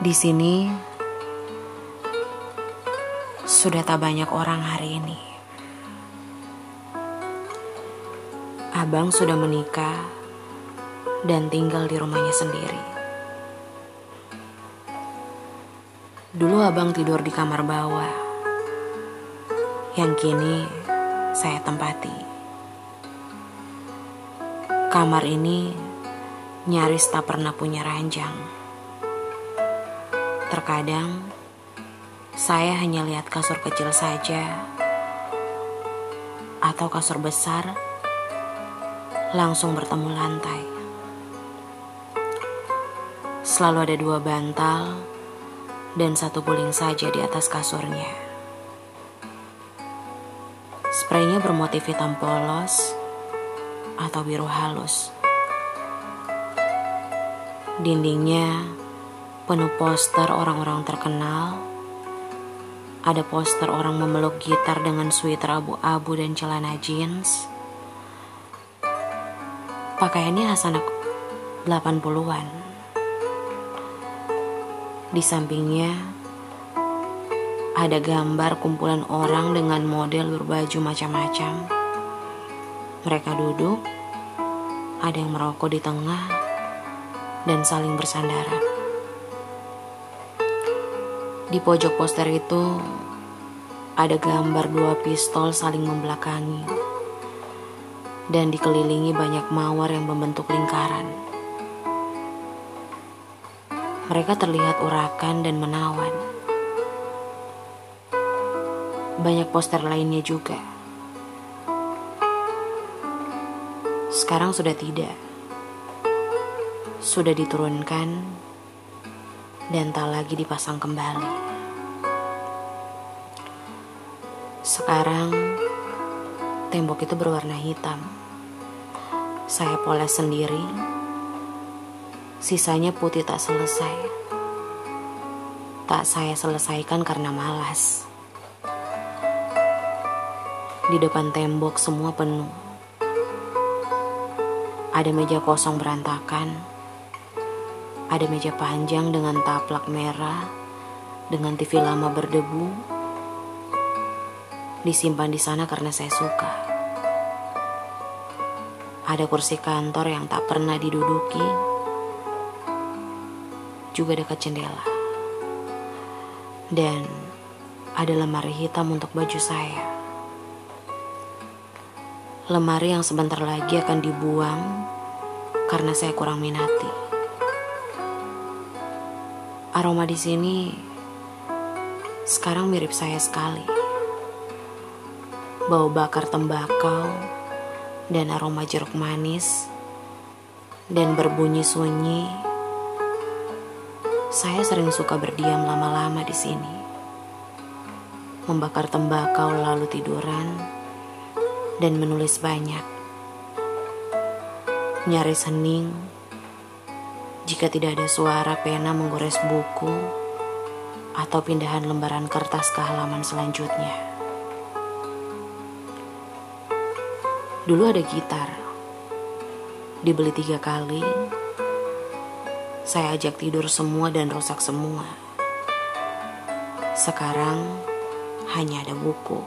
Di sini sudah tak banyak orang hari ini. Abang sudah menikah dan tinggal di rumahnya sendiri. Dulu abang tidur di kamar bawah, yang kini saya tempati. Kamar ini nyaris tak pernah punya ranjang. Terkadang saya hanya lihat kasur kecil saja atau kasur besar langsung bertemu lantai. Selalu ada dua bantal dan satu guling saja di atas kasurnya. Spraynya bermotif hitam polos atau biru halus. Dindingnya penuh poster orang-orang terkenal. Ada poster orang memeluk gitar dengan sweater abu-abu dan celana jeans. Pakaiannya khas anak 80-an. Di sampingnya ada gambar kumpulan orang dengan model berbaju macam-macam. Mereka duduk, ada yang merokok di tengah, dan saling bersandaran. Di pojok poster itu ada gambar dua pistol saling membelakangi dan dikelilingi banyak mawar yang membentuk lingkaran. Mereka terlihat urakan dan menawan. Banyak poster lainnya juga. Sekarang sudah tidak. Sudah diturunkan dan tak lagi dipasang kembali. Sekarang tembok itu berwarna hitam. Saya poles sendiri. Sisanya putih tak selesai. Tak saya selesaikan karena malas. Di depan tembok semua penuh. Ada meja kosong berantakan ada meja panjang dengan taplak merah, dengan TV lama berdebu. Disimpan di sana karena saya suka. Ada kursi kantor yang tak pernah diduduki, juga dekat jendela. Dan ada lemari hitam untuk baju saya. Lemari yang sebentar lagi akan dibuang karena saya kurang minati. Aroma di sini sekarang mirip saya sekali. Bau bakar tembakau dan aroma jeruk manis dan berbunyi sunyi. Saya sering suka berdiam lama-lama di sini. Membakar tembakau lalu tiduran dan menulis banyak. Nyaris hening jika tidak ada suara pena menggores buku atau pindahan lembaran kertas ke halaman selanjutnya. Dulu ada gitar, dibeli tiga kali, saya ajak tidur semua dan rusak semua. Sekarang hanya ada buku.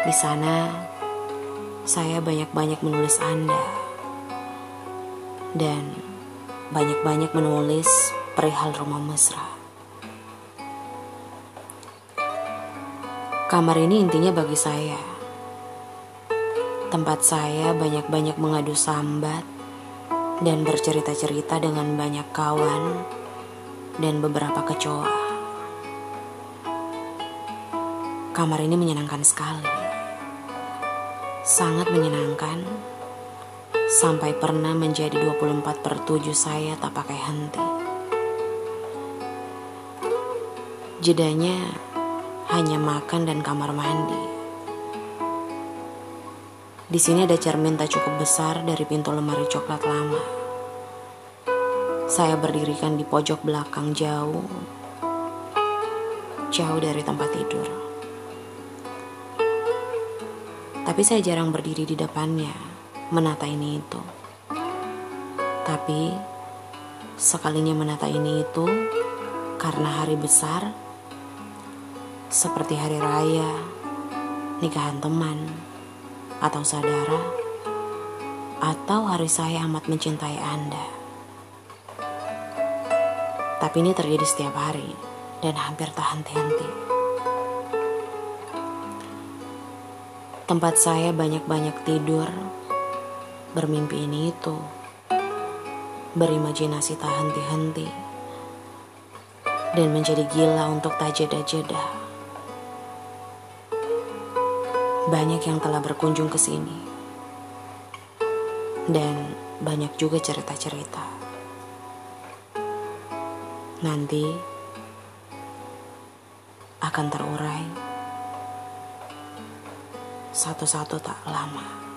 Di sana, saya banyak-banyak menulis Anda. Dan banyak-banyak menulis perihal rumah mesra. Kamar ini intinya bagi saya. Tempat saya banyak-banyak mengadu sambat dan bercerita-cerita dengan banyak kawan dan beberapa kecoa. Kamar ini menyenangkan sekali. Sangat menyenangkan sampai pernah menjadi 24 per 7 saya tak pakai henti. Jedanya hanya makan dan kamar mandi. Di sini ada cermin tak cukup besar dari pintu lemari coklat lama. Saya berdirikan di pojok belakang jauh, jauh dari tempat tidur. Tapi saya jarang berdiri di depannya menata ini itu. Tapi sekalinya menata ini itu karena hari besar seperti hari raya, nikahan teman, atau saudara, atau hari saya amat mencintai Anda. Tapi ini terjadi setiap hari dan hampir tak henti-henti. Tempat saya banyak-banyak tidur, bermimpi ini itu, berimajinasi tak henti-henti, dan menjadi gila untuk tak jeda-jeda. Banyak yang telah berkunjung ke sini, dan banyak juga cerita-cerita. Nanti akan terurai satu-satu tak lama.